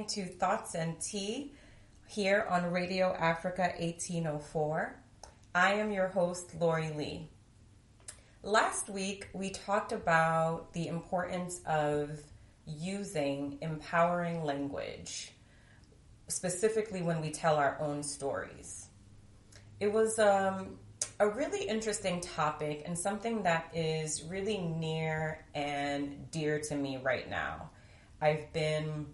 listening to Thoughts and Tea here on Radio Africa 1804. I am your host, Lori Lee. Last week, we talked about the importance of using empowering language, specifically when we tell our own stories. It was um, a really interesting topic and something that is really near and dear to me right now. I've been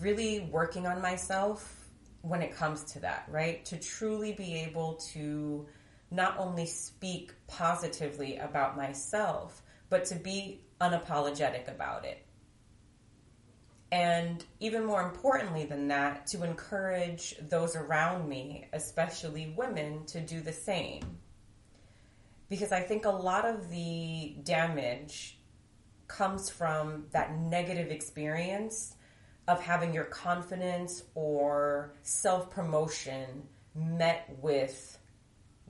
really working on myself when it comes to that, right? To truly be able to not only speak positively about myself, but to be unapologetic about it. And even more importantly than that, to encourage those around me, especially women, to do the same. Because I think a lot of the damage comes from that negative experience of having your confidence or self promotion met with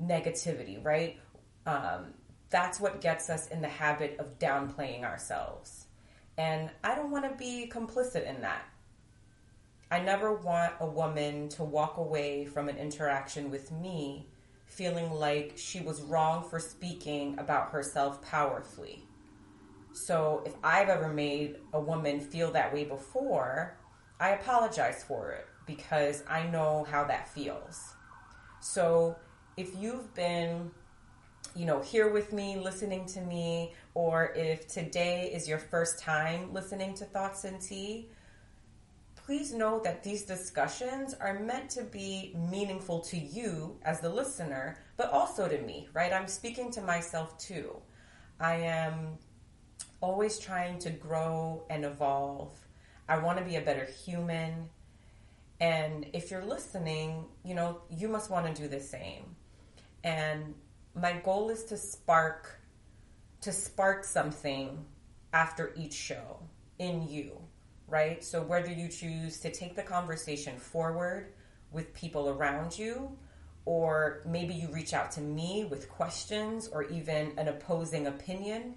negativity, right? Um, that's what gets us in the habit of downplaying ourselves. And I don't want to be complicit in that. I never want a woman to walk away from an interaction with me feeling like she was wrong for speaking about herself powerfully. So if I've ever made a woman feel that way before, I apologize for it because I know how that feels. So if you've been, you know, here with me, listening to me, or if today is your first time listening to Thoughts and Tea, please know that these discussions are meant to be meaningful to you as the listener, but also to me, right? I'm speaking to myself too. I am always trying to grow and evolve. I want to be a better human. And if you're listening, you know, you must want to do the same. And my goal is to spark to spark something after each show in you, right? So whether you choose to take the conversation forward with people around you or maybe you reach out to me with questions or even an opposing opinion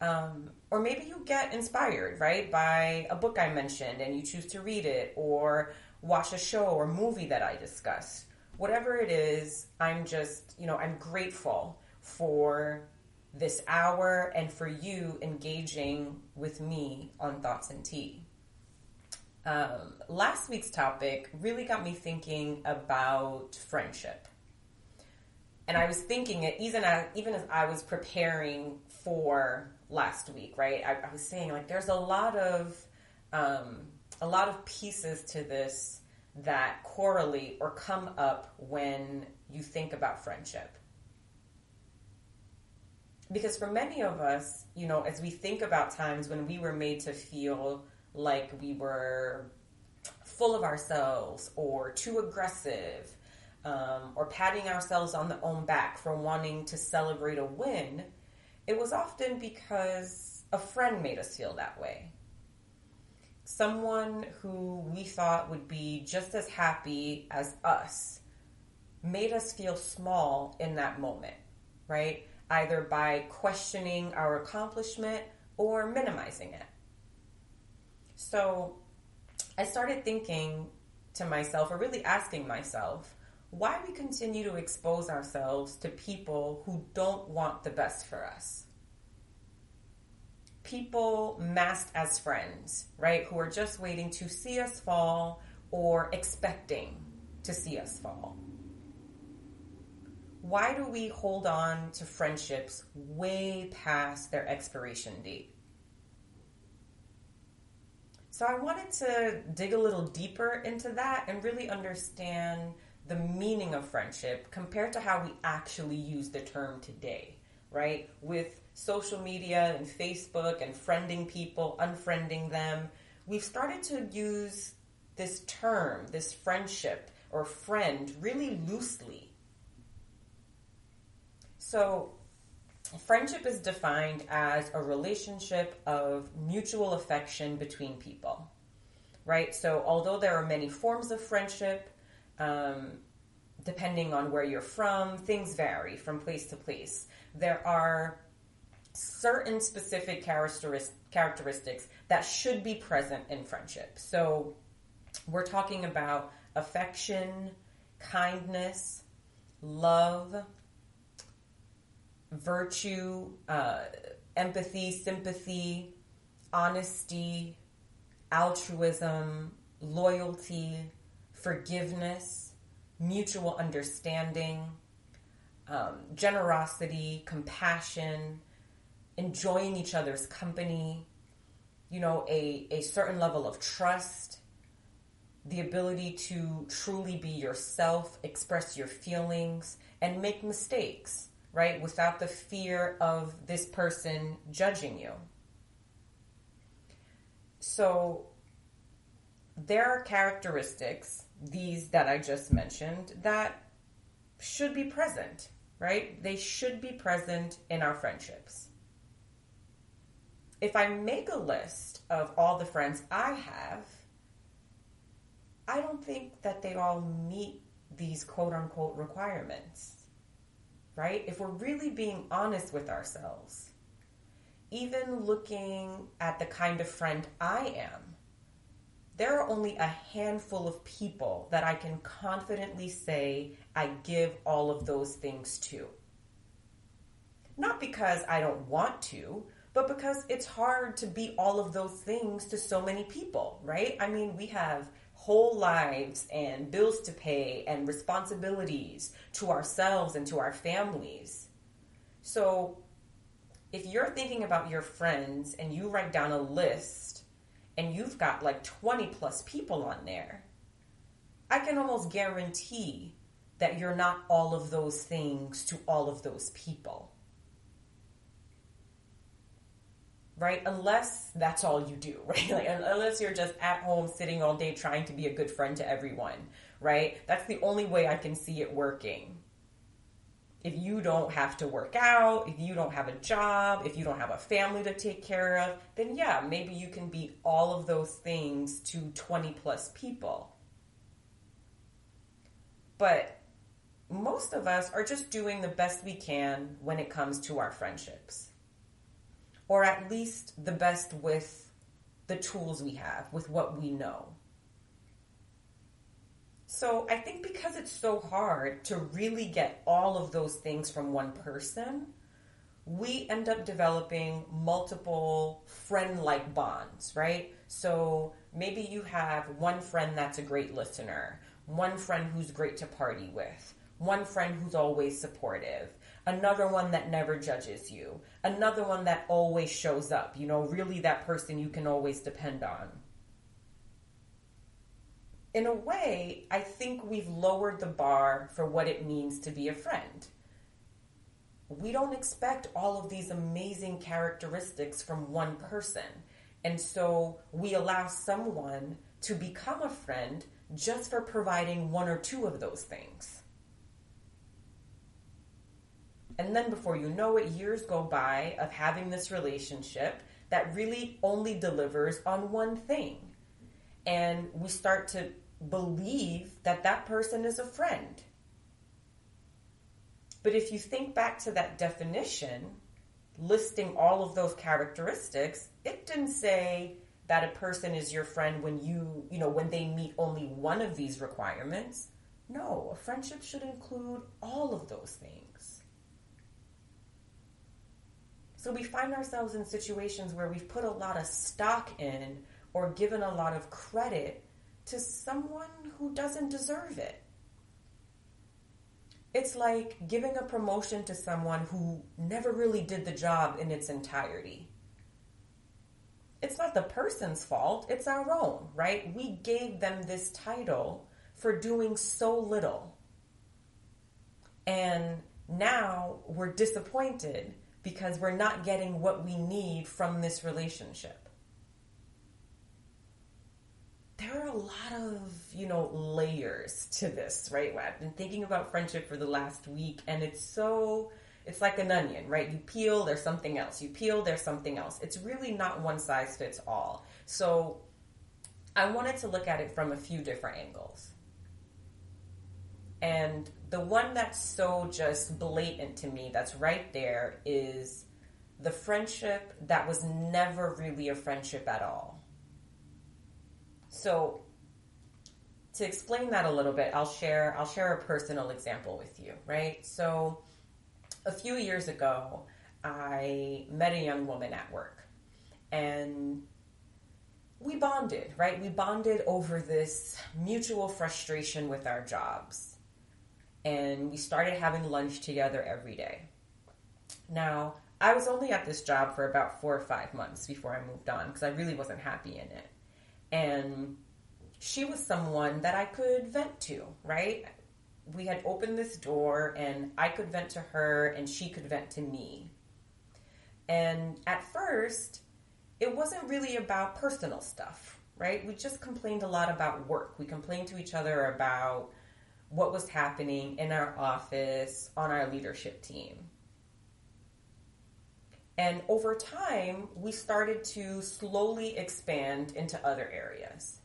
um, or maybe you get inspired, right, by a book I mentioned and you choose to read it or watch a show or movie that I discussed. Whatever it is, I'm just, you know, I'm grateful for this hour and for you engaging with me on Thoughts and Tea. Um, last week's topic really got me thinking about friendship. And I was thinking it even as, even as I was preparing for last week, right? I, I was saying like there's a lot of um, a lot of pieces to this that correlate or come up when you think about friendship. Because for many of us, you know, as we think about times when we were made to feel like we were full of ourselves or too aggressive um, or patting ourselves on the own back for wanting to celebrate a win, it was often because a friend made us feel that way. Someone who we thought would be just as happy as us made us feel small in that moment, right? Either by questioning our accomplishment or minimizing it. So I started thinking to myself, or really asking myself, why we continue to expose ourselves to people who don't want the best for us. People masked as friends, right? Who are just waiting to see us fall or expecting to see us fall. Why do we hold on to friendships way past their expiration date? So I wanted to dig a little deeper into that and really understand the meaning of friendship compared to how we actually use the term today, right? With social media and Facebook and friending people, unfriending them, we've started to use this term, this friendship or friend, really loosely. So, friendship is defined as a relationship of mutual affection between people, right? So, although there are many forms of friendship, um, depending on where you're from, things vary from place to place. There are certain specific characteristics that should be present in friendship. So we're talking about affection, kindness, love, virtue, uh, empathy, sympathy, honesty, altruism, loyalty, forgiveness, mutual understanding, um, generosity, compassion, enjoying each other's company, you know, a, a certain level of trust, the ability to truly be yourself, express your feelings, and make mistakes, right? Without the fear of this person judging you. So, there are characteristics, these that I just mentioned, that should be present, right? They should be present in our friendships. If I make a list of all the friends I have, I don't think that they all meet these quote unquote requirements, right? If we're really being honest with ourselves, even looking at the kind of friend I am, there are only a handful of people that I can confidently say I give all of those things to. Not because I don't want to, but because it's hard to be all of those things to so many people, right? I mean, we have whole lives and bills to pay and responsibilities to ourselves and to our families. So, if you're thinking about your friends and you write down a list and you've got like 20 plus people on there, I can almost guarantee that you're not all of those things to all of those people. right? Unless that's all you do, right? Like, unless you're just at home sitting all day trying to be a good friend to everyone, right? That's the only way I can see it working. If you don't have to work out, if you don't have a job, if you don't have a family to take care of, then yeah, maybe you can be all of those things to 20 plus people. But most of us are just doing the best we can when it comes to our friendships or at least the best with the tools we have, with what we know. So I think because it's so hard to really get all of those things from one person, we end up developing multiple friend like bonds, right? So maybe you have one friend that's a great listener, one friend who's great to party with, one friend who's always supportive, another one that never judges you, another one that always shows up, you know, really that person you can always depend on. In a way, I think we've lowered the bar for what it means to be a friend. We don't expect all of these amazing characteristics from one person. And so we allow someone to become a friend just for providing one or two of those things. And then before you know it, years go by of having this relationship that really only delivers on one thing. And we start to believe that that person is a friend. But if you think back to that definition, listing all of those characteristics, it didn't say that a person is your friend when you, you know, when they meet only one of these requirements. No, a friendship should include all of those things. So we find ourselves in situations where we've put a lot of stock in or given a lot of credit to someone who doesn't deserve it. It's like giving a promotion to someone who never really did the job in its entirety. It's not the person's fault, it's our own, right? We gave them this title for doing so little. And now we're disappointed because we're not getting what we need from this relationship. There are a lot of, you know, layers to this, right? I've been thinking about friendship for the last week and it's so it's like an onion, right? You peel, there's something else. You peel, there's something else. It's really not one size fits all. So I wanted to look at it from a few different angles. And the one that's so just blatant to me, that's right there, is the friendship that was never really a friendship at all. So to explain that a little bit, I'll share I'll share a personal example with you, right? So a few years ago, I met a young woman at work and we bonded, right? We bonded over this mutual frustration with our jobs. And we started having lunch together every day. Now, I was only at this job for about four or five months before I moved on because I really wasn't happy in it. And she was someone that I could vent to, right? We had opened this door and I could vent to her and she could vent to me. And at first, it wasn't really about personal stuff, right? We just complained a lot about work. We complained to each other about what was happening in our office, on our leadership team. And over time, we started to slowly expand into other areas.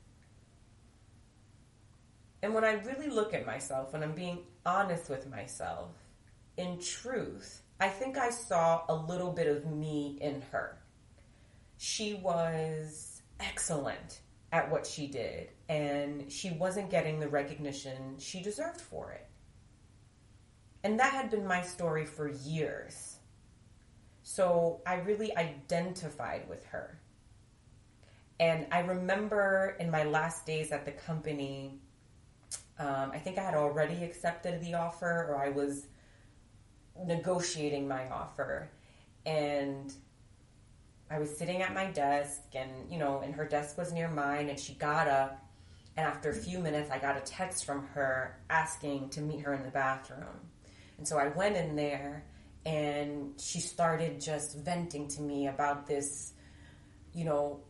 And when I really look at myself, when I'm being honest with myself, in truth, I think I saw a little bit of me in her. She was excellent at what she did, and she wasn't getting the recognition she deserved for it. And that had been my story for years. So I really identified with her. And I remember in my last days at the company, um, I think I had already accepted the offer or I was negotiating my offer. And I was sitting at my desk, and you know, and her desk was near mine, and she got up. And after a few minutes, I got a text from her asking to meet her in the bathroom. And so I went in there, and she started just venting to me about this, you know,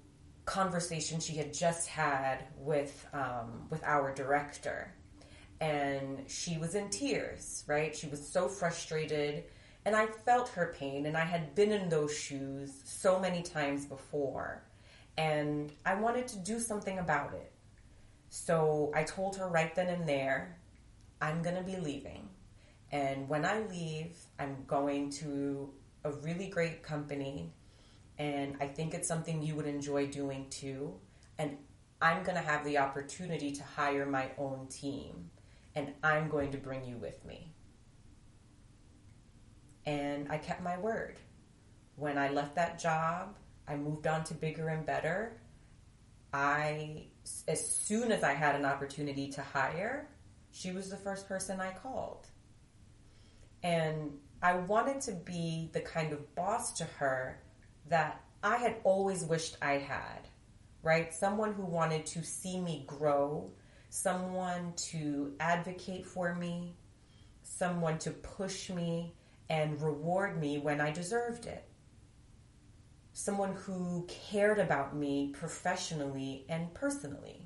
conversation she had just had with um, with our director, and she was in tears. Right, she was so frustrated, and I felt her pain, and I had been in those shoes so many times before, and I wanted to do something about it. So I told her right then and there, I'm gonna be leaving. And when I leave, I'm going to a really great company. And I think it's something you would enjoy doing too. And I'm going to have the opportunity to hire my own team. And I'm going to bring you with me. And I kept my word. When I left that job, I moved on to bigger and better. I, as soon as I had an opportunity to hire, she was the first person I called. And I wanted to be the kind of boss to her that I had always wished I had, right? Someone who wanted to see me grow, someone to advocate for me, someone to push me and reward me when I deserved it. Someone who cared about me professionally and personally.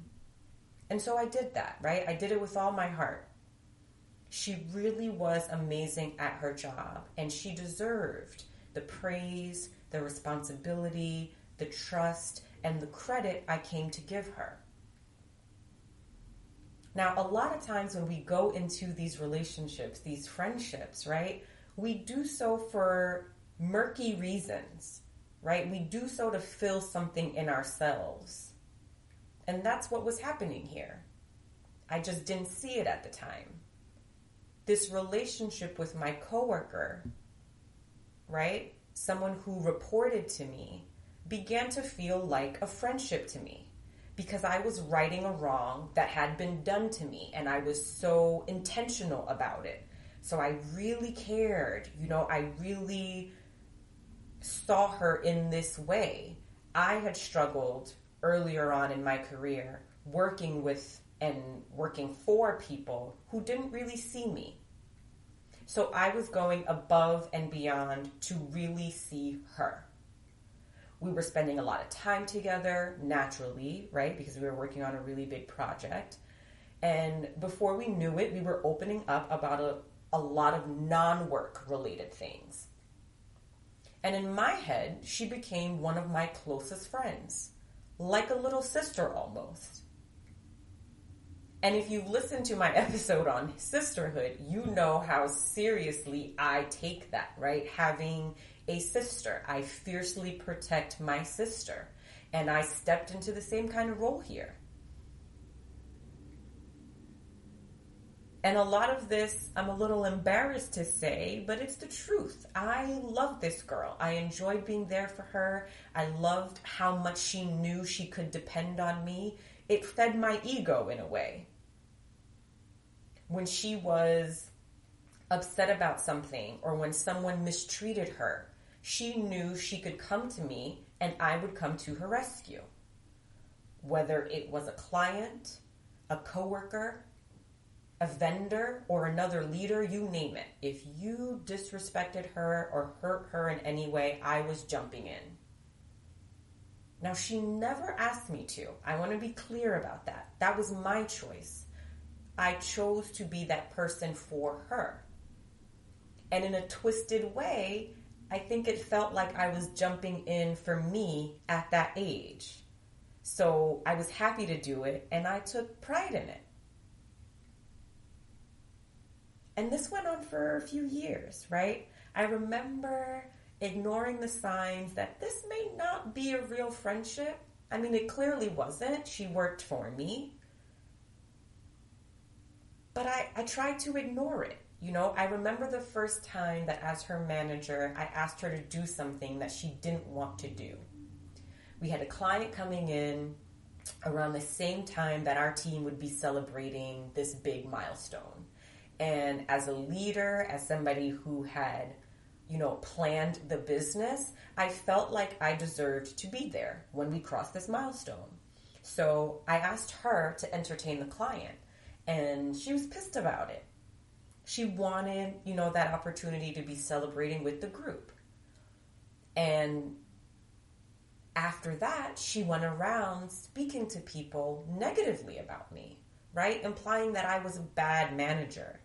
And so I did that, right? I did it with all my heart. She really was amazing at her job, and she deserved the praise, the responsibility, the trust, and the credit I came to give her. Now, a lot of times when we go into these relationships, these friendships, right, we do so for murky reasons, right? We do so to fill something in ourselves. And that's what was happening here. I just didn't see it at the time this relationship with my coworker, right? Someone who reported to me began to feel like a friendship to me because I was righting a wrong that had been done to me and I was so intentional about it. So I really cared, you know, I really saw her in this way. I had struggled earlier on in my career working with and working for people who didn't really see me. So I was going above and beyond to really see her. We were spending a lot of time together naturally, right? Because we were working on a really big project. And before we knew it, we were opening up about a, a lot of non work related things. And in my head, she became one of my closest friends, like a little sister almost. And if you've listened to my episode on sisterhood, you know how seriously I take that, right? Having a sister. I fiercely protect my sister. And I stepped into the same kind of role here. And a lot of this, I'm a little embarrassed to say, but it's the truth. I love this girl. I enjoyed being there for her. I loved how much she knew she could depend on me. It fed my ego in a way. When she was upset about something or when someone mistreated her, she knew she could come to me and I would come to her rescue. Whether it was a client, a coworker, a vendor, or another leader, you name it. If you disrespected her or hurt her in any way, I was jumping in. Now, she never asked me to. I want to be clear about that. That was my choice. I chose to be that person for her. And in a twisted way, I think it felt like I was jumping in for me at that age. So I was happy to do it and I took pride in it. And this went on for a few years, right? I remember ignoring the signs that this may not be a real friendship. I mean, it clearly wasn't. She worked for me. But I, I tried to ignore it. You know, I remember the first time that as her manager, I asked her to do something that she didn't want to do. We had a client coming in around the same time that our team would be celebrating this big milestone. And as a leader, as somebody who had, you know, planned the business, I felt like I deserved to be there when we crossed this milestone. So I asked her to entertain the client, and she was pissed about it she wanted, you know, that opportunity to be celebrating with the group. And after that, she went around speaking to people negatively about me, right? Implying that I was a bad manager.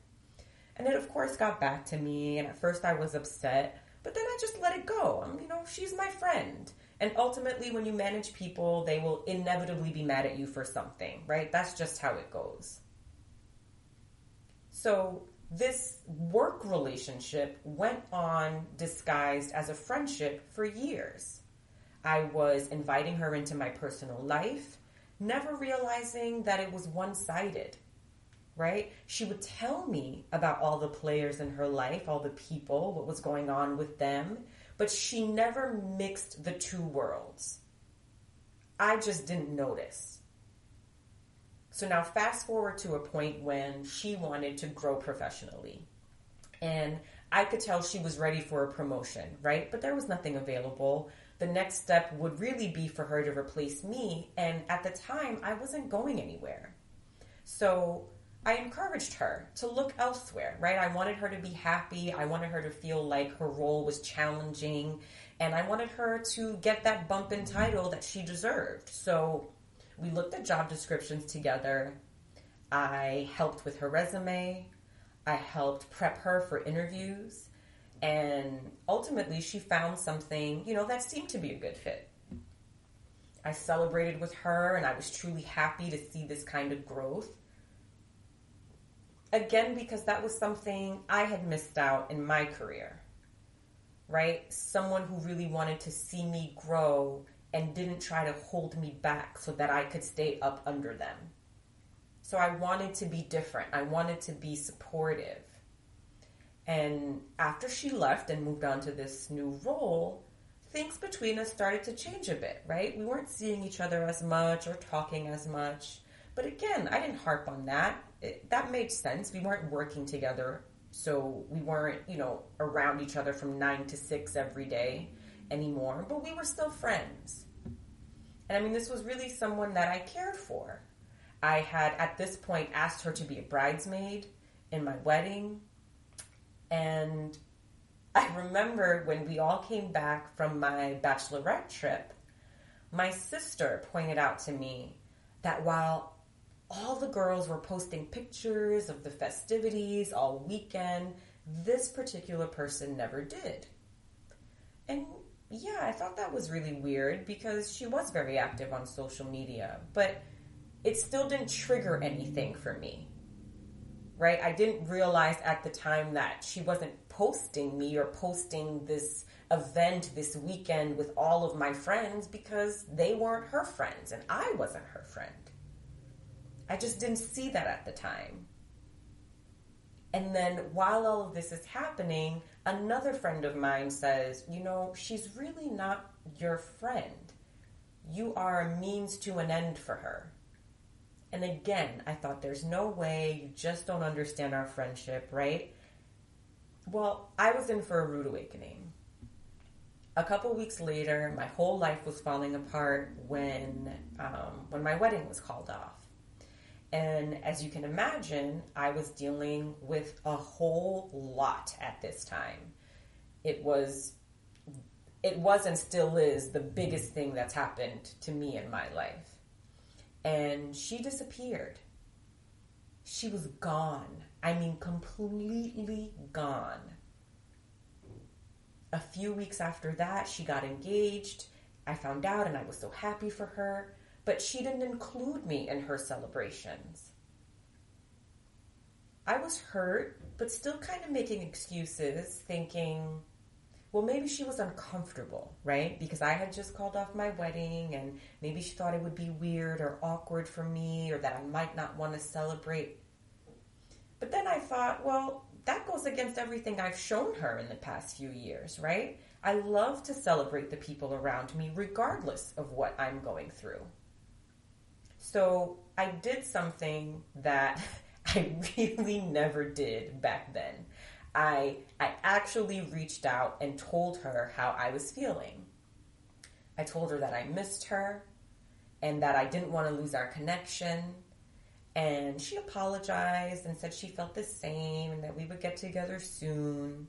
And it, of course, got back to me. And at first, I was upset, but then I just let it go. I'm, you know, she's my friend. And ultimately, when you manage people, they will inevitably be mad at you for something, right? That's just how it goes. So this work relationship went on disguised as a friendship for years. I was inviting her into my personal life, never realizing that it was one sided, right? She would tell me about all the players in her life, all the people, what was going on with them, but she never mixed the two worlds. I just didn't notice. So now fast forward to a point when she wanted to grow professionally. And I could tell she was ready for a promotion, right? But there was nothing available. The next step would really be for her to replace me. And at the time, I wasn't going anywhere. So I encouraged her to look elsewhere, right? I wanted her to be happy. I wanted her to feel like her role was challenging. And I wanted her to get that bump in title that she deserved. So we looked at job descriptions together. I helped with her resume. I helped prep her for interviews. And ultimately, she found something, you know, that seemed to be a good fit. I celebrated with her and I was truly happy to see this kind of growth. Again, because that was something I had missed out in my career, right? Someone who really wanted to see me grow and didn't try to hold me back so that I could stay up under them. So I wanted to be different. I wanted to be supportive. And after she left and moved on to this new role, things between us started to change a bit, right? We weren't seeing each other as much or talking as much. But again, I didn't harp on that. It, that made sense. We weren't working together, so we weren't, you know, around each other from 9 to 6 every day anymore, but we were still friends. And I mean, this was really someone that I cared for. I had at this point asked her to be a bridesmaid in my wedding. And I remember when we all came back from my bachelorette trip, my sister pointed out to me that while all the girls were posting pictures of the festivities all weekend, this particular person never did. And yeah, I thought that was really weird because she was very active on social media, but it still didn't trigger anything for me. Right? I didn't realize at the time that she wasn't posting me or posting this event this weekend with all of my friends because they weren't her friends and I wasn't her friend. I just didn't see that at the time. And then while all of this is happening, another friend of mine says, You know, she's really not your friend. You are a means to an end for her. And again, I thought, There's no way. You just don't understand our friendship, right? Well, I was in for a rude awakening. A couple weeks later, my whole life was falling apart when um, when my wedding was called off. And as you can imagine, I was dealing with a whole lot at this time. It was it was and still is the biggest thing that's happened to me in my life. And she disappeared. She was gone. I mean, completely gone. A few weeks after that, she got engaged. I found out and I was so happy for her but she didn't include me in her celebrations. I was hurt, but still kind of making excuses, thinking, well, maybe she was uncomfortable, right? Because I had just called off my wedding and maybe she thought it would be weird or awkward for me or that I might not want to celebrate. But then I thought, well, that goes against everything I've shown her in the past few years, right? I love to celebrate the people around me regardless of what I'm going through. So I did something that I really never did back then. I I actually reached out and told her how I was feeling. I told her that I missed her and that I didn't want to lose our connection. And she apologized and said she felt the same and that we would get together soon.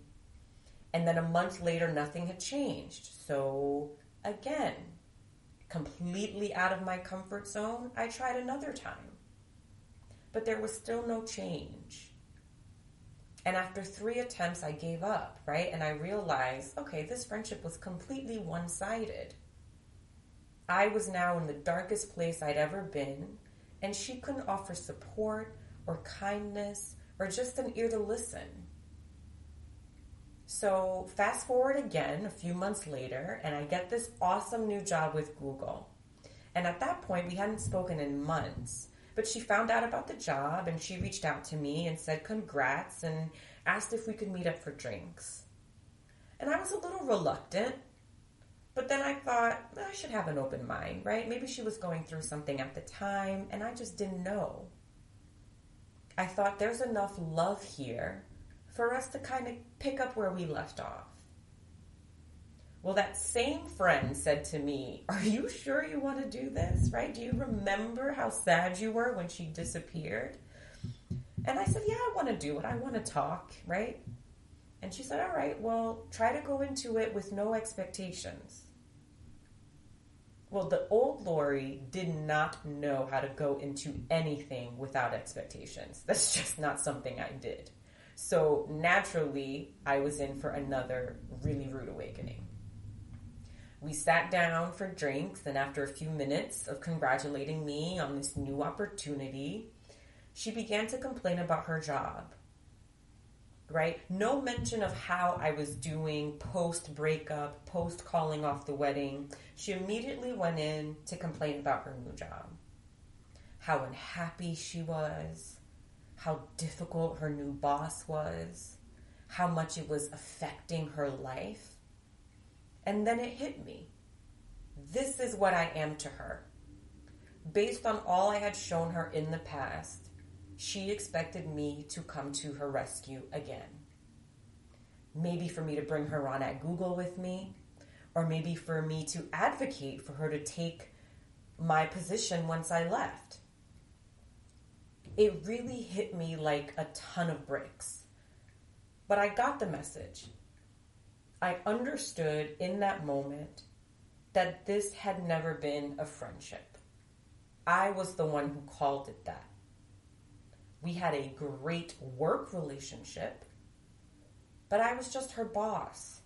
And then a month later, nothing had changed. So, again, completely out of my comfort zone, I tried another time. But there was still no change. And after three attempts, I gave up, right? And I realized, okay, this friendship was completely one sided. I was now in the darkest place I'd ever been, and she couldn't offer support or kindness or just an ear to listen. So, fast forward again a few months later, and I get this awesome new job with Google. And at that point, we hadn't spoken in months. But she found out about the job and she reached out to me and said congrats and asked if we could meet up for drinks. And I was a little reluctant, but then I thought I should have an open mind, right? Maybe she was going through something at the time and I just didn't know. I thought there's enough love here for us to kind of pick up where we left off. Well, that same friend said to me, Are you sure you want to do this? Right? Do you remember how sad you were when she disappeared? And I said, Yeah, I want to do it. I want to talk, right? And she said, All right, well, try to go into it with no expectations. Well, the old Lori did not know how to go into anything without expectations. That's just not something I did. So naturally, I was in for another really rude awakening. We sat down for drinks, and after a few minutes of congratulating me on this new opportunity, she began to complain about her job. Right? No mention of how I was doing post breakup, post calling off the wedding. She immediately went in to complain about her new job. How unhappy she was, how difficult her new boss was, how much it was affecting her life. And then it hit me. This is what I am to her. Based on all I had shown her in the past, she expected me to come to her rescue again. Maybe for me to bring her on at Google with me, or maybe for me to advocate for her to take my position once I left it really hit me like a ton of bricks. But I got the message. I understood in that moment that this had never been a friendship. I was the one who called it that. We had a great work relationship, but I was just her boss.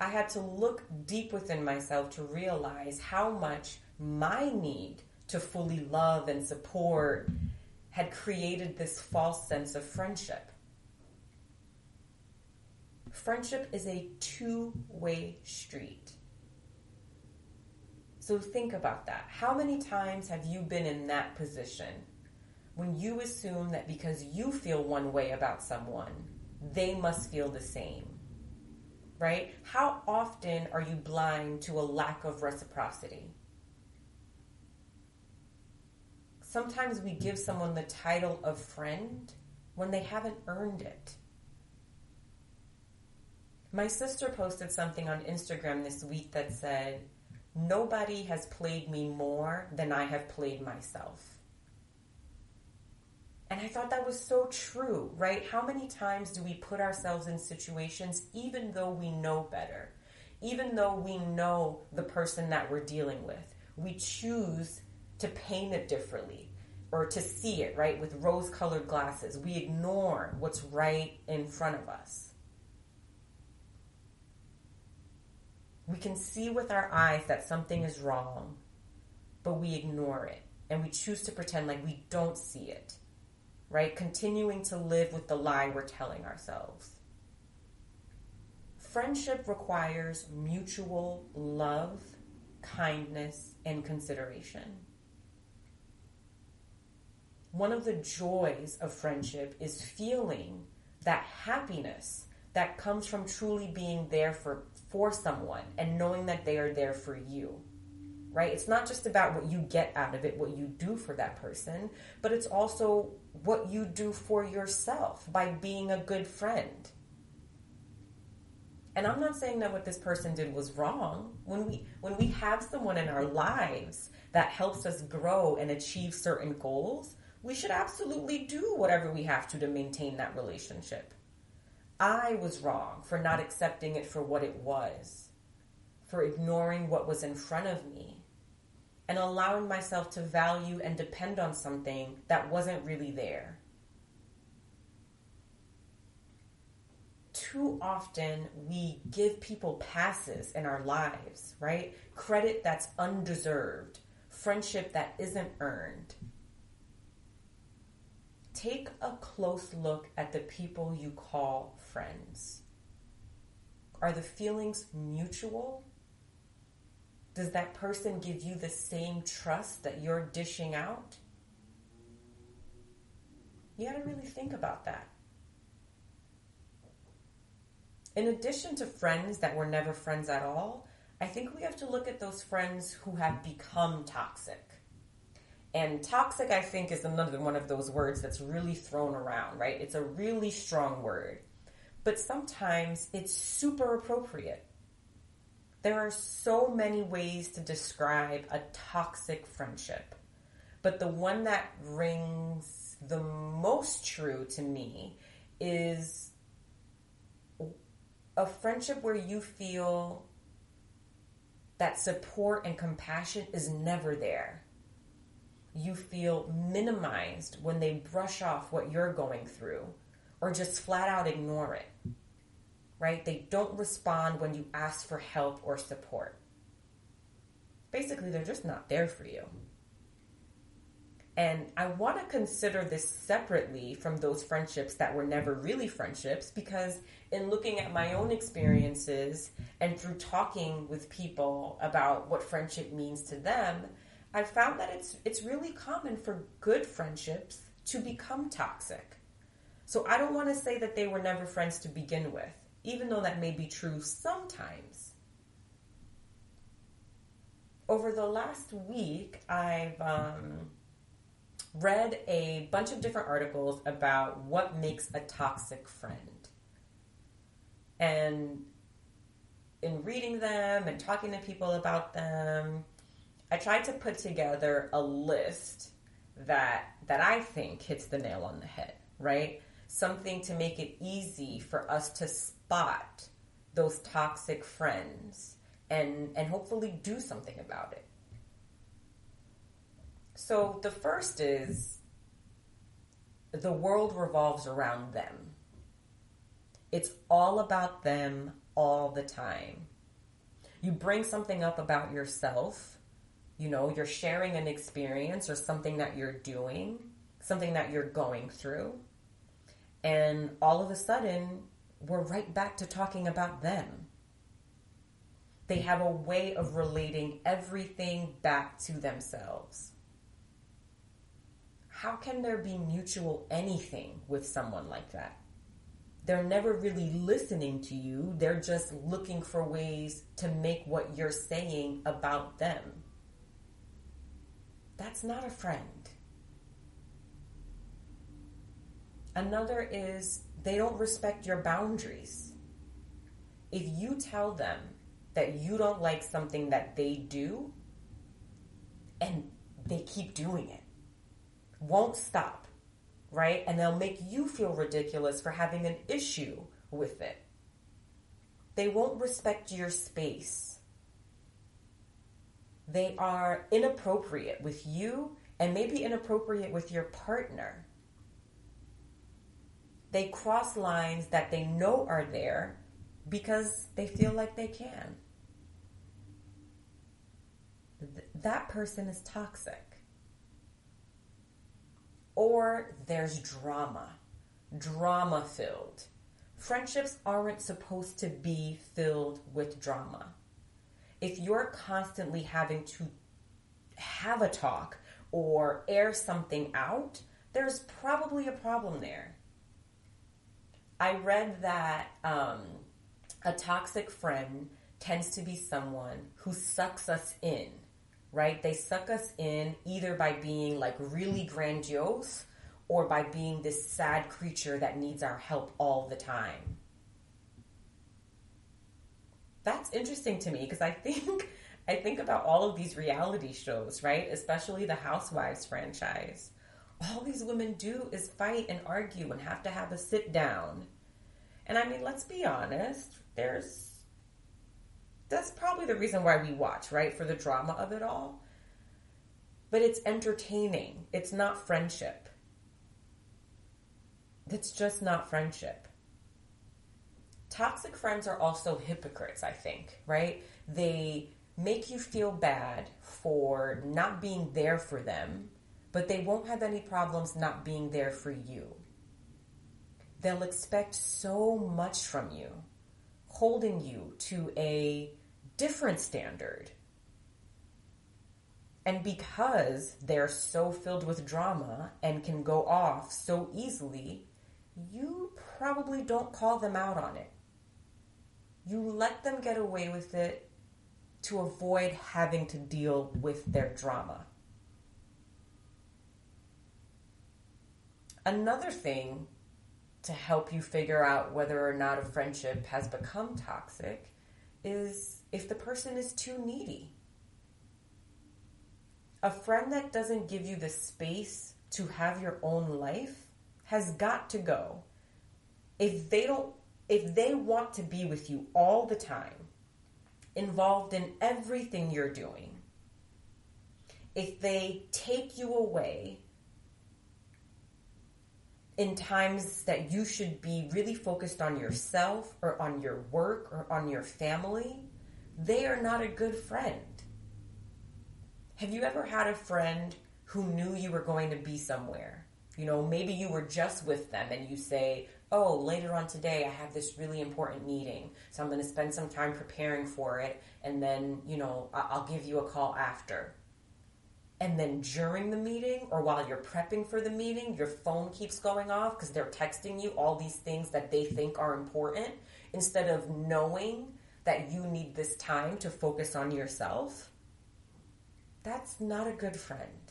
I had to look deep within myself to realize how much my need to fully love and support had created this false sense of friendship. Friendship is a two way street. So think about that. How many times have you been in that position when you assume that because you feel one way about someone, they must feel the same? Right? How often are you blind to a lack of reciprocity? Sometimes we give someone the title of friend when they haven't earned it. My sister posted something on Instagram this week that said, Nobody has played me more than I have played myself. And I thought that was so true, right? How many times do we put ourselves in situations even though we know better? Even though we know the person that we're dealing with, we choose to paint it differently or to see it, right, with rose colored glasses. We ignore what's right in front of us. We can see with our eyes that something is wrong, but we ignore it and we choose to pretend like we don't see it, right? Continuing to live with the lie we're telling ourselves. Friendship requires mutual love, kindness, and consideration. One of the joys of friendship is feeling that happiness that comes from truly being there for for someone and knowing that they are there for you. Right? It's not just about what you get out of it, what you do for that person, but it's also what you do for yourself by being a good friend. And I'm not saying that what this person did was wrong. When we when we have someone in our lives that helps us grow and achieve certain goals, we should absolutely do whatever we have to to maintain that relationship. I was wrong for not accepting it for what it was, for ignoring what was in front of me, and allowing myself to value and depend on something that wasn't really there. Too often we give people passes in our lives, right? Credit that's undeserved, friendship that isn't earned take a close look at the people you call friends. Are the feelings mutual? Does that person give you the same trust that you're dishing out? You got to really think about that. In addition to friends that were never friends at all, I think we have to look at those friends who have become toxic. And toxic, I think, is another one of those words that's really thrown around, right? It's a really strong word. But sometimes it's super appropriate. There are so many ways to describe a toxic friendship. But the one that rings the most true to me is a friendship where you feel that support and compassion is never there you feel minimized when they brush off what you're going through or just flat out ignore it. Right? They don't respond when you ask for help or support. Basically, they're just not there for you. And I want to consider this separately from those friendships that were never really friendships because, in looking at my own experiences and through talking with people about what friendship means to them, I've found that it's it's really common for good friendships to become toxic. So I don't want to say that they were never friends to begin with, even though that may be true sometimes. Over the last week, I've um, read a bunch of different articles about what makes a toxic friend. And in reading them and talking to people about them, I tried to put together a list that that I think hits the nail on the head, right? Something to make it easy for us to spot those toxic friends and and hopefully do something about it. So the first is the world revolves around them. It's all about them all the time. You bring something up about yourself you know, you're sharing an experience or something that you're doing, something that you're going through. And all of a sudden, we're right back to talking about them. They have a way of relating everything back to themselves. How can there be mutual anything with someone like that? They're never really listening to you. They're just looking for ways to make what you're saying about them. That's not a friend. Another is they don't respect your boundaries. If you tell them that you don't like something that they do and they keep doing it, won't stop, right? And they'll make you feel ridiculous for having an issue with it. They won't respect your space. They are inappropriate with you and maybe inappropriate with your partner. They cross lines that they know are there because they feel like they can. Th- that person is toxic. Or there's drama, drama filled. Friendships aren't supposed to be filled with drama. If you're constantly having to have a talk or air something out, there's probably a problem there. I read that um, a toxic friend tends to be someone who sucks us in, right? They suck us in either by being like really grandiose or by being this sad creature that needs our help all the time. That's interesting to me because I think I think about all of these reality shows, right? Especially the Housewives franchise all these women do is fight and argue and have to have a sit down. And I mean, let's be honest, there's that's probably the reason why we watch, right? For the drama of it all. But it's entertaining. It's not friendship. It's just not friendship. Toxic friends are also hypocrites, I think, right? They make you feel bad for not being there for them but they won't have any problems not being there for you. They'll expect so much from you, holding you to a different standard. And because they're so filled with drama and can go off so easily, you probably don't call them out on it. You let them get away with it to avoid having to deal with their drama. Another thing to help you figure out whether or not a friendship has become toxic is if the person is too needy. A friend that doesn't give you the space to have your own life has got to go. If they don't if they want to be with you all the time, involved in everything you're doing, if they take you away in times that you should be really focused on yourself or on your work or on your family, they are not a good friend. Have you ever had a friend who knew you were going to be somewhere? You know, maybe you were just with them and you say, Oh, later on today, I have this really important meeting. So I'm going to spend some time preparing for it. And then, you know, I'll give you a call after and then during the meeting or while you're prepping for the meeting, your phone keeps going off because they're texting you all these things that they think are important instead of knowing that you need this time to focus on yourself, that's not a good friend.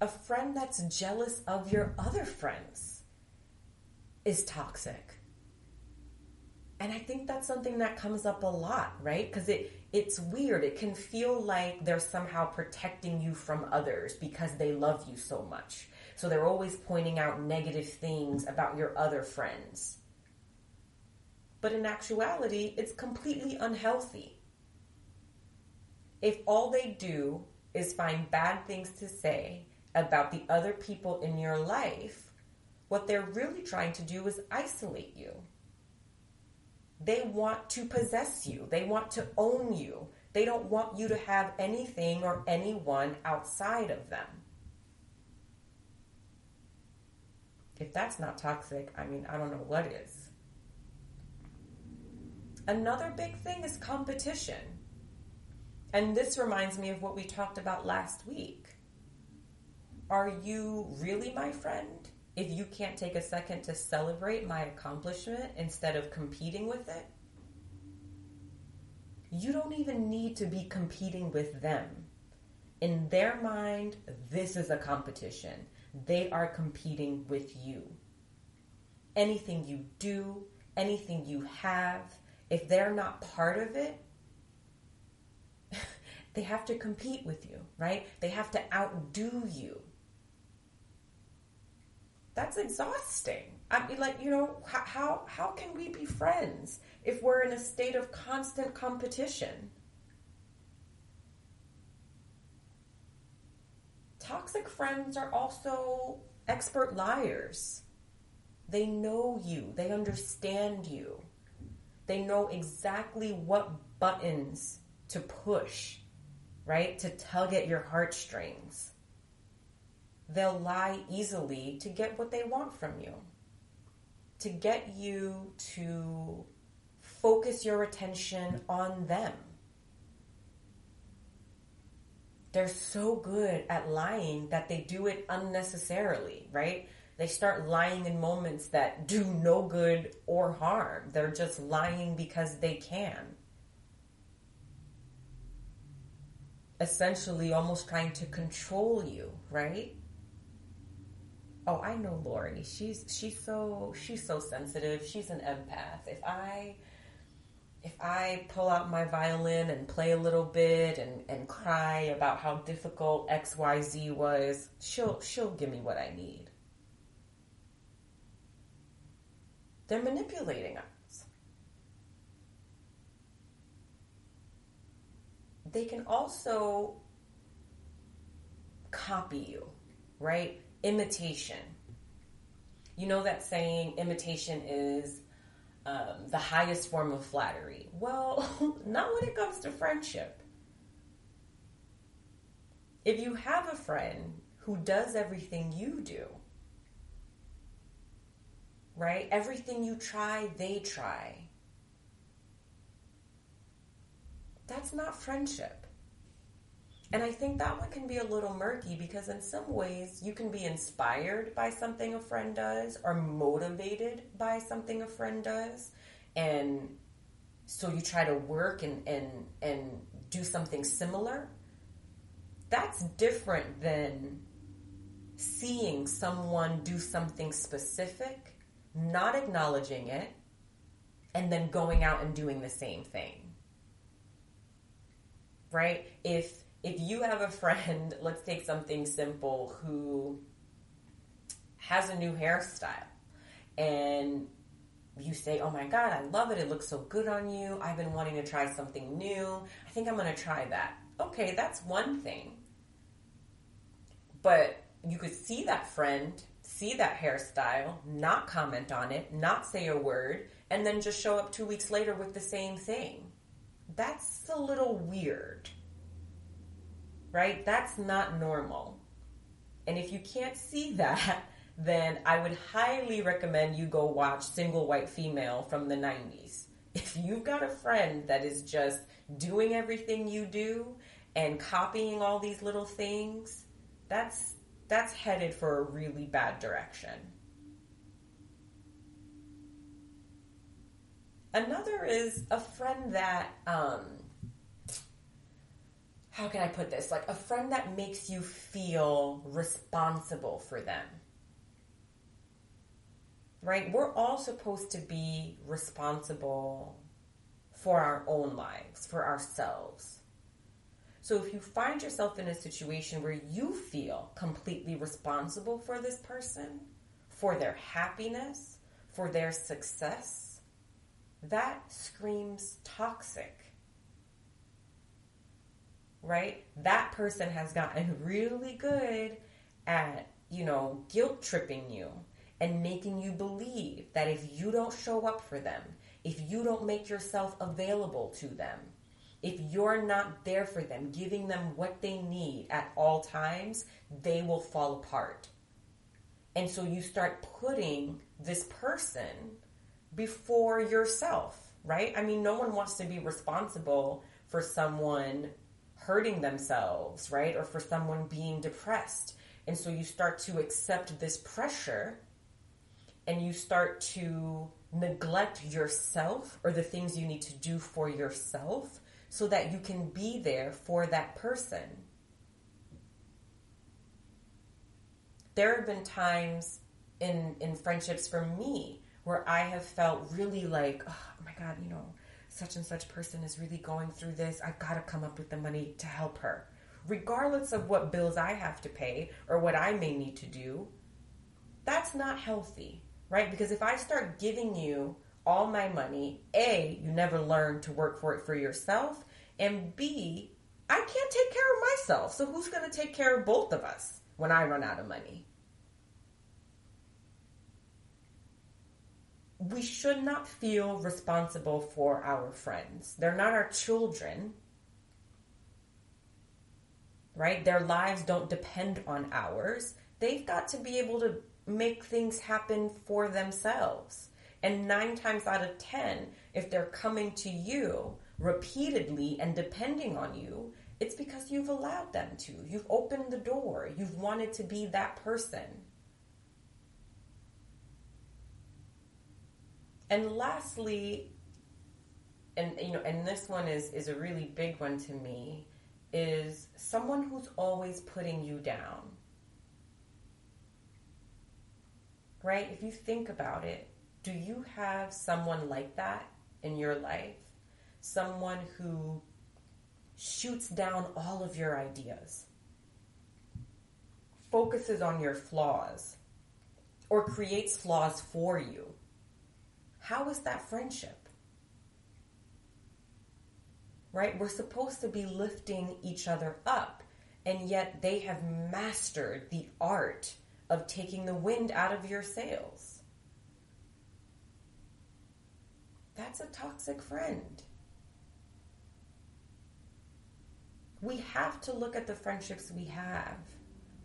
A friend that's jealous of your other friends is toxic and I think that's something that comes up a lot, right? Because it it's weird. It can feel like they're somehow protecting you from others because they love you so much. So they're always pointing out negative things about your other friends. But in actuality, it's completely unhealthy. If all they do is find bad things to say about the other people in your life, what they're really trying to do is isolate you. They want to possess you. They want to own you. They don't want you to have anything or anyone outside of them. If that's not toxic, I mean, I don't know what is. Another big thing is competition. And this reminds me of what we talked about last week. Are you really my friend if you can't take a second to celebrate my accomplishment instead of competing with it? You don't even need to be competing with them. In their mind, this is a competition. They are competing with you. Anything you do, anything you have, if they're not part of it, they have to compete with you, right? They have to outdo you. That's exhausting. I mean, like, you know, how, how, can we be friends if we're in a state of constant competition? Toxic friends are also expert liars. They know you, they understand you. They know exactly what buttons to push, right? To tug at your heartstrings. They'll lie easily to get what they want from you, to get you to focus your attention on them. They're so good at lying that they do it unnecessarily, right? They start lying in moments that do no good or harm. They're just lying because they can. Essentially, almost trying to control you, right? Oh, I know Lori. She's she's so she's so sensitive. She's an empath. If I if I pull out my violin and play a little bit and, and cry about how difficult XYZ was, she'll she'll give me what I need. They're manipulating us. They can also copy you, right? Imitation. You know that saying, imitation is um, the highest form of flattery. Well, not when it comes to friendship. If you have a friend who does everything you do, right? Everything you try, they try. That's not friendship. And I think that one can be a little murky because, in some ways, you can be inspired by something a friend does or motivated by something a friend does. And so you try to work and, and, and do something similar. That's different than seeing someone do something specific not acknowledging it, and then going out and doing the same thing. Right? If if you have a friend, let's take something simple who has a new hairstyle and you say, "Oh my god, I love it. It looks so good on you. I've been wanting to try something new. I think I'm going to try that." Okay, that's one thing. But you could see that friend see that hairstyle, not comment on it, not say a word, and then just show up two weeks later with the same thing. That's a little weird. Right? That's not normal. And if you can't see that, then I would highly recommend you go watch Single White Female from the 90s. If you've got a friend that is just doing everything you do and copying all these little things, that's that's headed for a really bad direction. Another is a friend that, um, how can I put this? Like a friend that makes you feel responsible for them. Right? We're all supposed to be responsible for our own lives, for ourselves. So if you find yourself in a situation where you feel completely responsible for this person, for their happiness, for their success, that screams toxic. Right? That person has gotten really good at, you know, guilt tripping you and making you believe that if you don't show up for them, if you don't make yourself available to them, if you're not there for them, giving them what they need at all times, they will fall apart. And so you start putting this person before yourself, right? I mean, no one wants to be responsible for someone hurting themselves, right? Or for someone being depressed. And so you start to accept this pressure and you start to neglect yourself or the things you need to do for yourself so that you can be there for that person. There have been times in in friendships for me where I have felt really like, oh my god, you know, such and such person is really going through this. I've got to come up with the money to help her. Regardless of what bills I have to pay or what I may need to do, that's not healthy, right? Because if I start giving you all my money, A, you never learn to work for it for yourself, and B, I can't take care of myself. So who's going to take care of both of us when I run out of money? We should not feel responsible for our friends. They're not our children, right? Their lives don't depend on ours. They've got to be able to make things happen for themselves. And nine times out of ten, if they're coming to you repeatedly and depending on you, it's because you've allowed them to. You've opened the door. You've wanted to be that person. And lastly, and you know, and this one is is a really big one to me, is someone who's always putting you down. Right? If you think about it, do you have someone like that in your life? Someone who shoots down all of your ideas, focuses on your flaws, or creates flaws for you how is that friendship? Right? We're supposed to be lifting each other up, and yet they have mastered the art of taking the wind out of your sails. That's a toxic friend. We have to look at the friendships we have,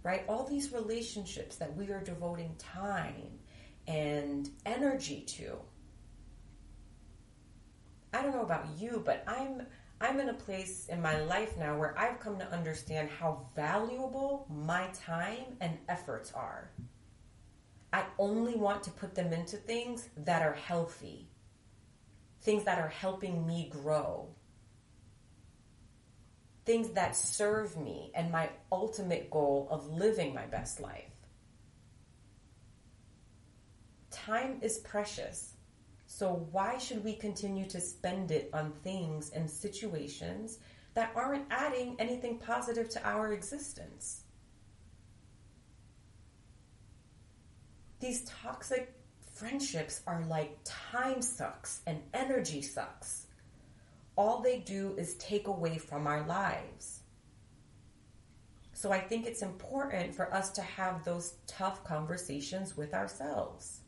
right? All these relationships that we are devoting time and energy to I don't know about you, but I'm I'm in a place in my life now where I've come to understand how valuable my time and efforts are. I only want to put them into things that are healthy, things that are helping me grow, things that serve me and my ultimate goal of living my best life. Time is precious. So, why should we continue to spend it on things and situations that aren't adding anything positive to our existence? These toxic friendships are like time sucks and energy sucks. All they do is take away from our lives. So I think it's important for us to have those tough conversations with ourselves.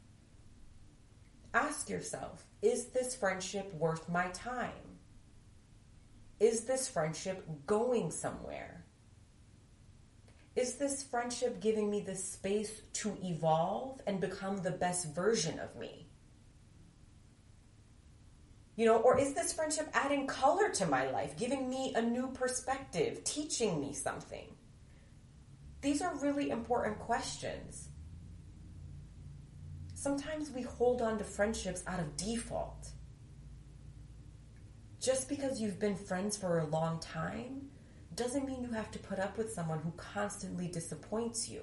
Ask yourself is this friendship worth my time? Is this friendship going somewhere? Is this friendship giving me the space to evolve and become the best version of me? You know, or is this friendship adding color to my life, giving me a new perspective, teaching me something? These are really important questions. Sometimes we hold on to friendships out of default. Just because you've been friends for a long time doesn't mean you have to put up with someone who constantly disappoints you.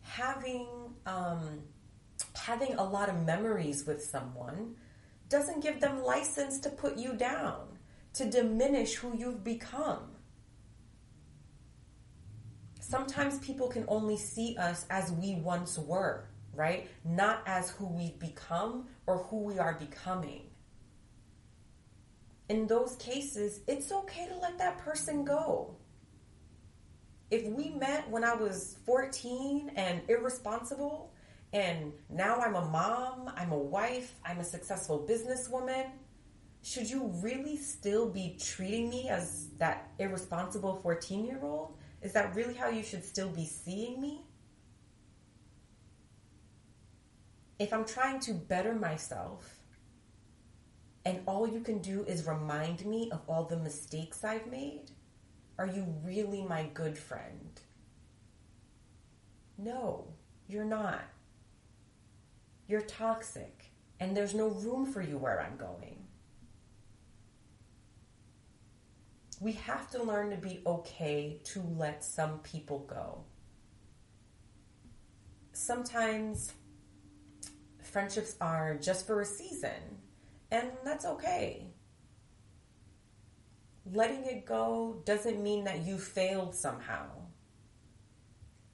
Having um, having a lot of memories with someone doesn't give them license to put you down, to diminish who you've become sometimes people can only see us as we once were, right? Not as who we've become or who we are becoming. In those cases, it's okay to let that person go. If we met when I was 14 and irresponsible, and now I'm a mom, I'm a wife, I'm a successful businesswoman, should you really still be treating me as that irresponsible 14 year old? Is that really how you should still be seeing me? If I'm trying to better myself and all you can do is remind me of all the mistakes I've made, are you really my good friend? No, you're not. You're toxic, and there's no room for you where I'm going. We have to learn to be okay to let some people go. Sometimes friendships are just for a season, and that's okay. Letting it go doesn't mean that you failed somehow.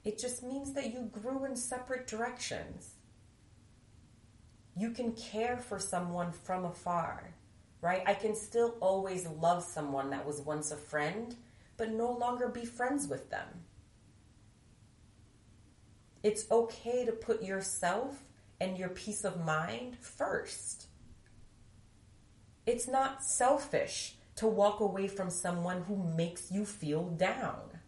It just means that you grew in separate directions. You can care for someone from afar, right? I can still always love someone that was once a friend, but no longer be friends with them. It's okay to put yourself and your peace of mind first. It's not selfish to walk away from someone who makes you feel down.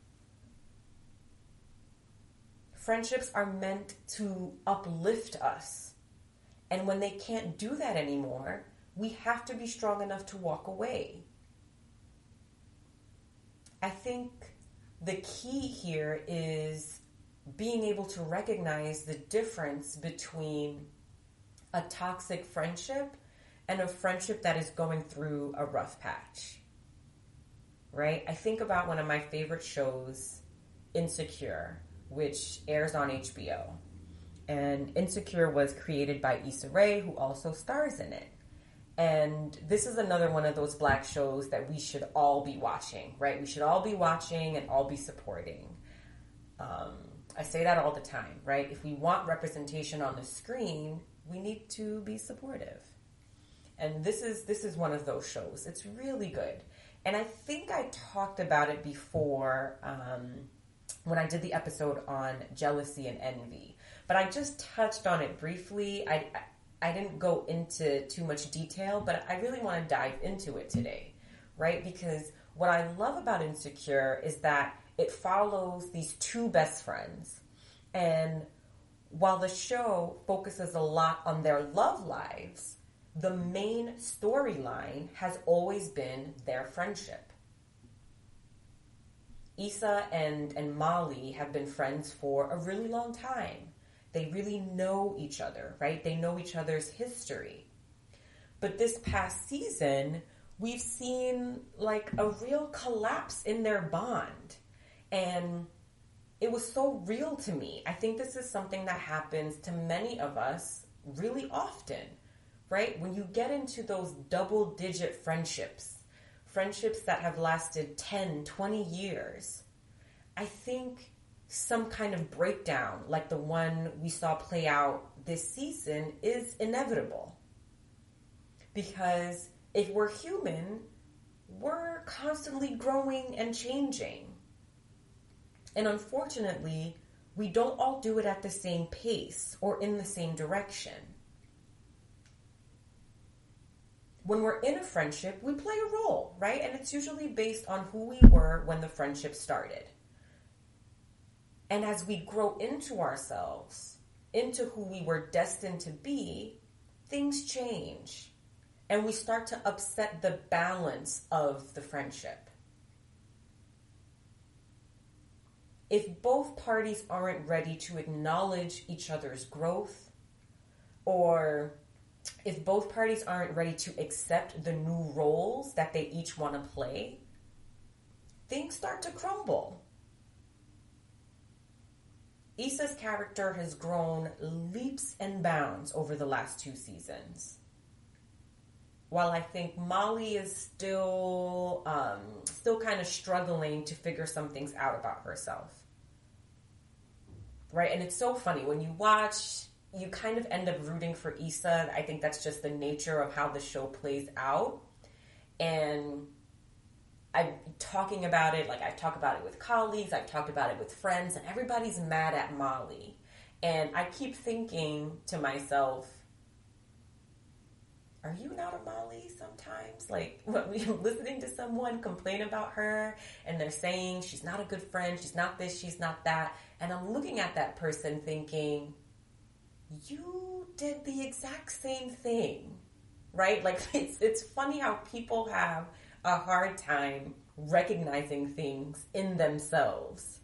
Friendships are meant to uplift us. And when they can't do that anymore, we have to be strong enough to walk away. I think the key here is being able to recognize the difference between a toxic friendship and a friendship that is going through a rough patch. Right? I think about one of my favorite shows, Insecure, which airs on HBO. And Insecure was created by Issa Rae, who also stars in it. And this is another one of those black shows that we should all be watching, right? We should all be watching and all be supporting. Um, I say that all the time, right? If we want representation on the screen, we need to be supportive. And this is this is one of those shows. It's really good. And I think I talked about it before um, when I did the episode on jealousy and envy. But I just touched on it briefly. I I didn't go into too much detail, but I really want to dive into it today, right? Because what I love about Insecure is that it follows these two best friends. And while the show focuses a lot on their love lives, the main storyline has always been their friendship. Issa and, and Molly have been friends for a really long time. They really know each other, right? They know each other's history. But this past season, we've seen like a real collapse in their bond. And it was so real to me. I think this is something that happens to many of us really often right? When you get into those double digit friendships, friendships that have lasted 10, 20 years, I think some kind of breakdown, like the one we saw play out this season, is inevitable. Because if we're human, we're constantly growing and changing. And unfortunately, we don't all do it at the same pace or in the same direction. when we're in a friendship, we play a role, right? And it's usually based on who we were when the friendship started. And as we grow into ourselves, into who we were destined to be, things change. And we start to upset the balance of the friendship. If both parties aren't ready to acknowledge each other's growth or if both parties aren't ready to accept the new roles that they each want to play, things start to crumble. Issa's character has grown leaps and bounds over the last two seasons. While I think Molly is still um, still kind of struggling to figure some things out about herself. Right? And it's so funny when you watch you kind of end up rooting for Issa. I think that's just the nature of how the show plays out. And I'm talking about it, like I've talked about it with colleagues, I've talked about it with friends, and everybody's mad at Molly. And I keep thinking to myself, are you not a Molly sometimes? Like, when we're listening to someone complain about her and they're saying she's not a good friend, she's not this, she's not that. And I'm looking at that person thinking, you did the exact same thing, right? Like, it's, it's funny how people have a hard time recognizing things in themselves.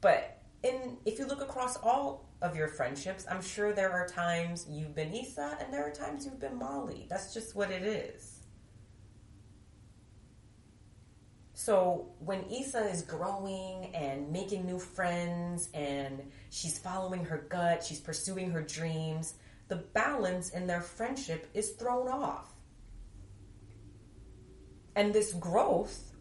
But in, if you look across all of your friendships, I'm sure there are times you've been Issa and there are times you've been Molly. That's just what it is. So when Issa is growing and making new friends and she's following her gut, she's pursuing her dreams, the balance in their friendship is thrown off. And this growth,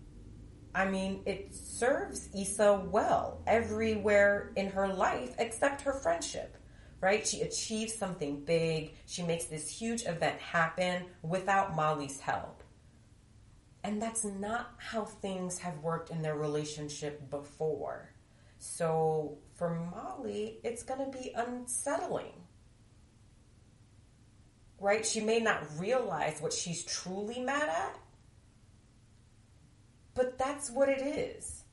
I mean, it serves Issa well everywhere in her life except her friendship, right? She achieves something big. She makes this huge event happen without Molly's help. And that's not how things have worked in their relationship before. So for Molly, it's going to be unsettling. Right? She may not realize what she's truly mad at, but that's what it is.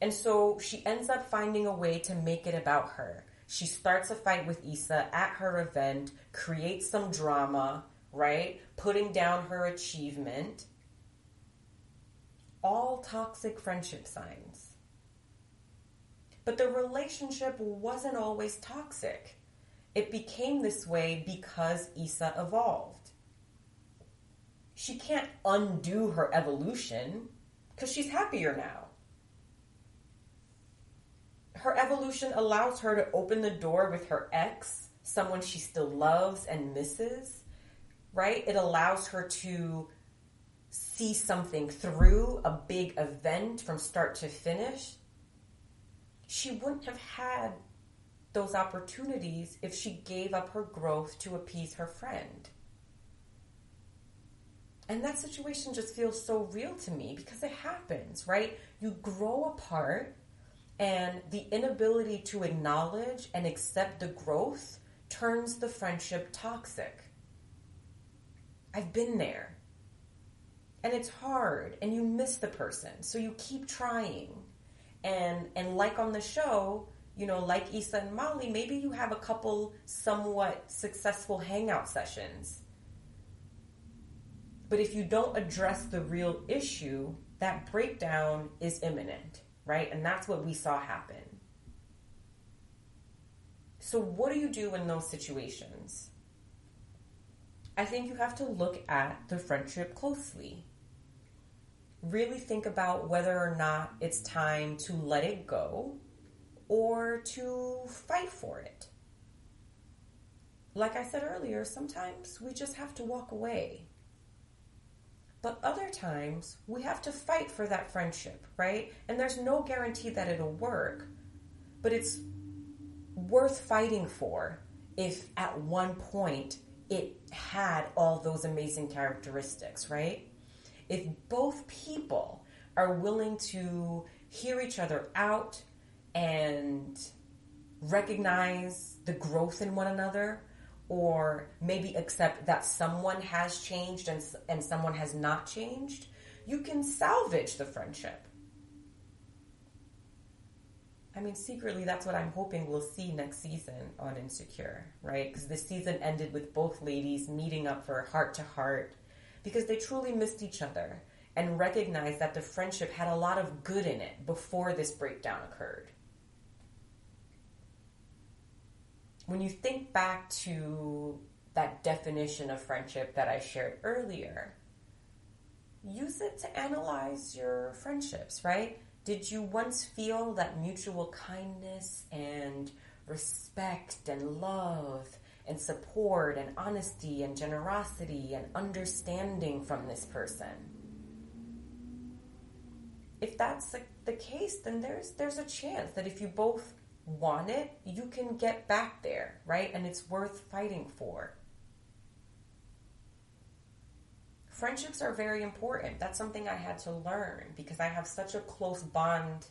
And so she ends up finding a way to make it about her. She starts a fight with Issa at her event, creates some drama, right? Putting down her achievement. All toxic friendship signs. But the relationship wasn't always toxic. It became this way because Issa evolved. She can't undo her evolution because she's happier now her evolution allows her to open the door with her ex, someone she still loves and misses, right? It allows her to see something through a big event from start to finish. She wouldn't have had those opportunities if she gave up her growth to appease her friend. And that situation just feels so real to me because it happens, right? You grow apart and the inability to acknowledge and accept the growth turns the friendship toxic. I've been there. And it's hard and you miss the person. So you keep trying. And and like on the show, you know, like Issa and Molly, maybe you have a couple somewhat successful hangout sessions. But if you don't address the real issue, that breakdown is imminent right? And that's what we saw happen. So, what do you do in those situations? I think you have to look at the friendship closely. Really think about whether or not it's time to let it go or to fight for it. Like I said earlier, sometimes we just have to walk away. But other times, we have to fight for that friendship, right? And there's no guarantee that it'll work, but it's worth fighting for if at one point it had all those amazing characteristics, right? If both people are willing to hear each other out and recognize the growth in one another or maybe accept that someone has changed and, and someone has not changed, you can salvage the friendship. I mean, secretly, that's what I'm hoping we'll see next season on Insecure, right? Because this season ended with both ladies meeting up for heart to heart because they truly missed each other and recognized that the friendship had a lot of good in it before this breakdown occurred. When you think back to that definition of friendship that I shared earlier, use it to analyze your friendships, right? Did you once feel that mutual kindness and respect and love and support and honesty and generosity and understanding from this person? If that's the case, then there's there's a chance that if you both want it, you can get back there, right? And it's worth fighting for. Friendships are very important. That's something I had to learn because I have such a close bond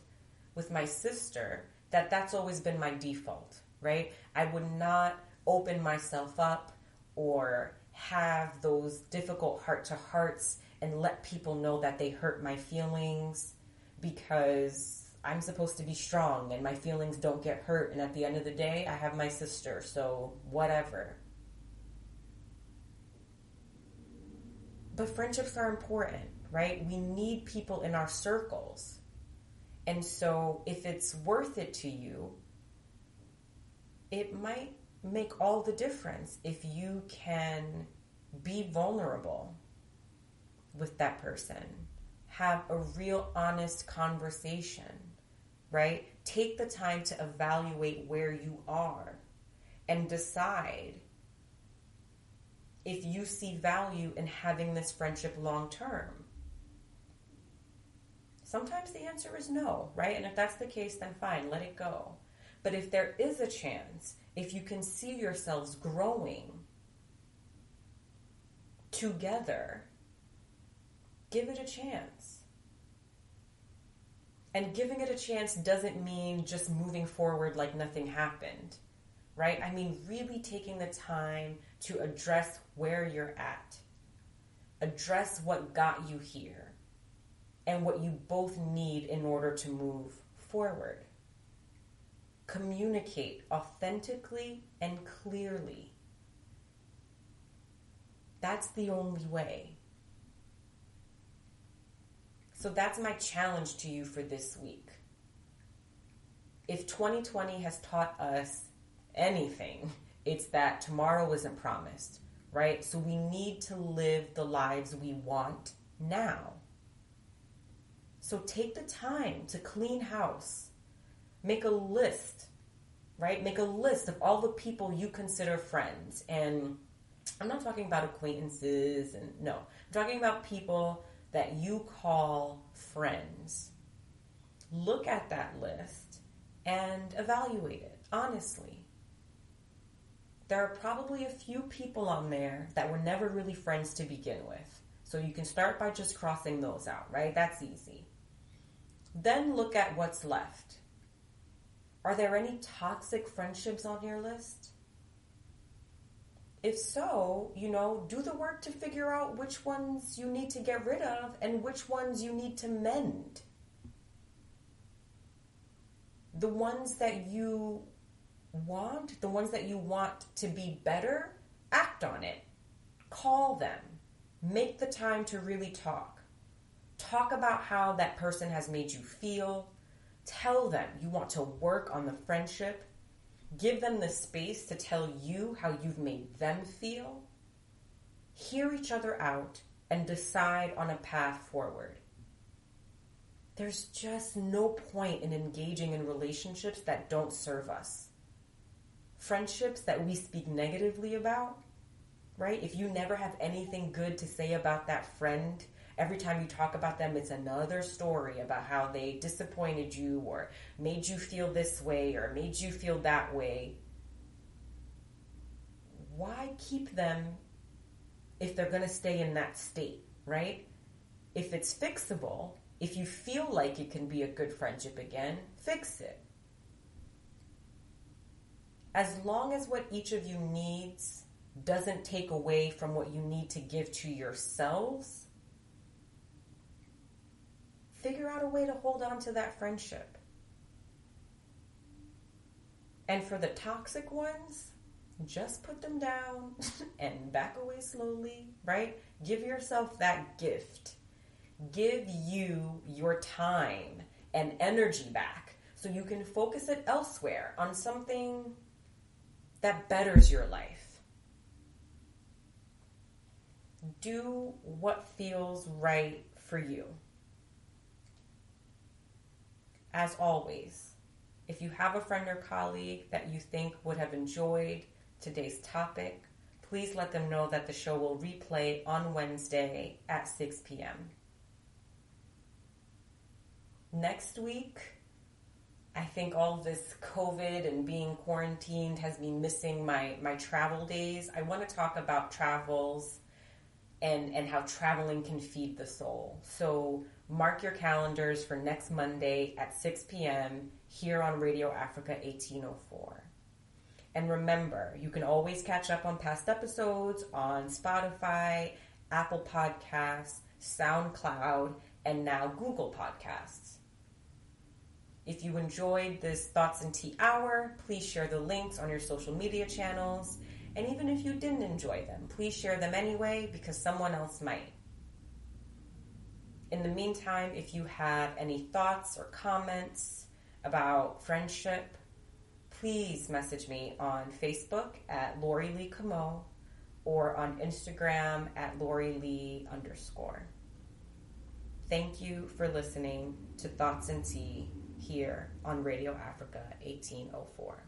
with my sister that that's always been my default, right? I would not open myself up or have those difficult heart to hearts and let people know that they hurt my feelings because I'm supposed to be strong and my feelings don't get hurt. And at the end of the day, I have my sister, so whatever. But friendships are important, right? We need people in our circles. And so if it's worth it to you, it might make all the difference if you can be vulnerable with that person. Have a real honest conversation, right? Take the time to evaluate where you are and decide if you see value in having this friendship long term. Sometimes the answer is no, right? And if that's the case, then fine, let it go. But if there is a chance, if you can see yourselves growing together, give it a chance. And giving it a chance doesn't mean just moving forward like nothing happened, right? I mean, really taking the time to address where you're at, address what got you here, and what you both need in order to move forward. Communicate authentically and clearly. That's the only way. So that's my challenge to you for this week. If 2020 has taught us anything, it's that tomorrow isn't promised, right? So we need to live the lives we want now. So take the time to clean house, make a list, right? Make a list of all the people you consider friends. And I'm not talking about acquaintances, and no, I'm talking about people that you call friends. Look at that list and evaluate it honestly. There are probably a few people on there that were never really friends to begin with. So you can start by just crossing those out, right? That's easy. Then look at what's left. Are there any toxic friendships on your list? If so, you know, do the work to figure out which ones you need to get rid of and which ones you need to mend. The ones that you want, the ones that you want to be better, act on it. Call them. Make the time to really talk. Talk about how that person has made you feel. Tell them you want to work on the friendship Give them the space to tell you how you've made them feel. Hear each other out and decide on a path forward. There's just no point in engaging in relationships that don't serve us. Friendships that we speak negatively about, right? If you never have anything good to say about that friend, every time you talk about them, it's another story about how they disappointed you or made you feel this way or made you feel that way. Why keep them if they're going to stay in that state, right? If it's fixable, if you feel like it can be a good friendship again, fix it. As long as what each of you needs doesn't take away from what you need to give to yourselves, figure out a way to hold on to that friendship. And for the toxic ones, just put them down and back away slowly, right? Give yourself that gift. Give you your time and energy back so you can focus it elsewhere on something that betters your life. Do what feels right for you as always, if you have a friend or colleague that you think would have enjoyed today's topic, please let them know that the show will replay on Wednesday at 6 p.m. Next week, I think all this COVID and being quarantined has me missing my, my travel days. I want to talk about travels and, and how traveling can feed the soul. So mark your calendars for next Monday at 6 p.m. here on Radio Africa 1804. And remember, you can always catch up on past episodes on Spotify, Apple Podcasts, SoundCloud, and now Google Podcasts. If you enjoyed this Thoughts and Tea Hour, please share the links on your social media channels. And even if you didn't enjoy them, please share them anyway because someone else might in the meantime, if you have any thoughts or comments about friendship, please message me on Facebook at Lori Lee Camo or on Instagram at Lori Lee underscore. Thank you for listening to Thoughts and Tea here on Radio Africa 1804.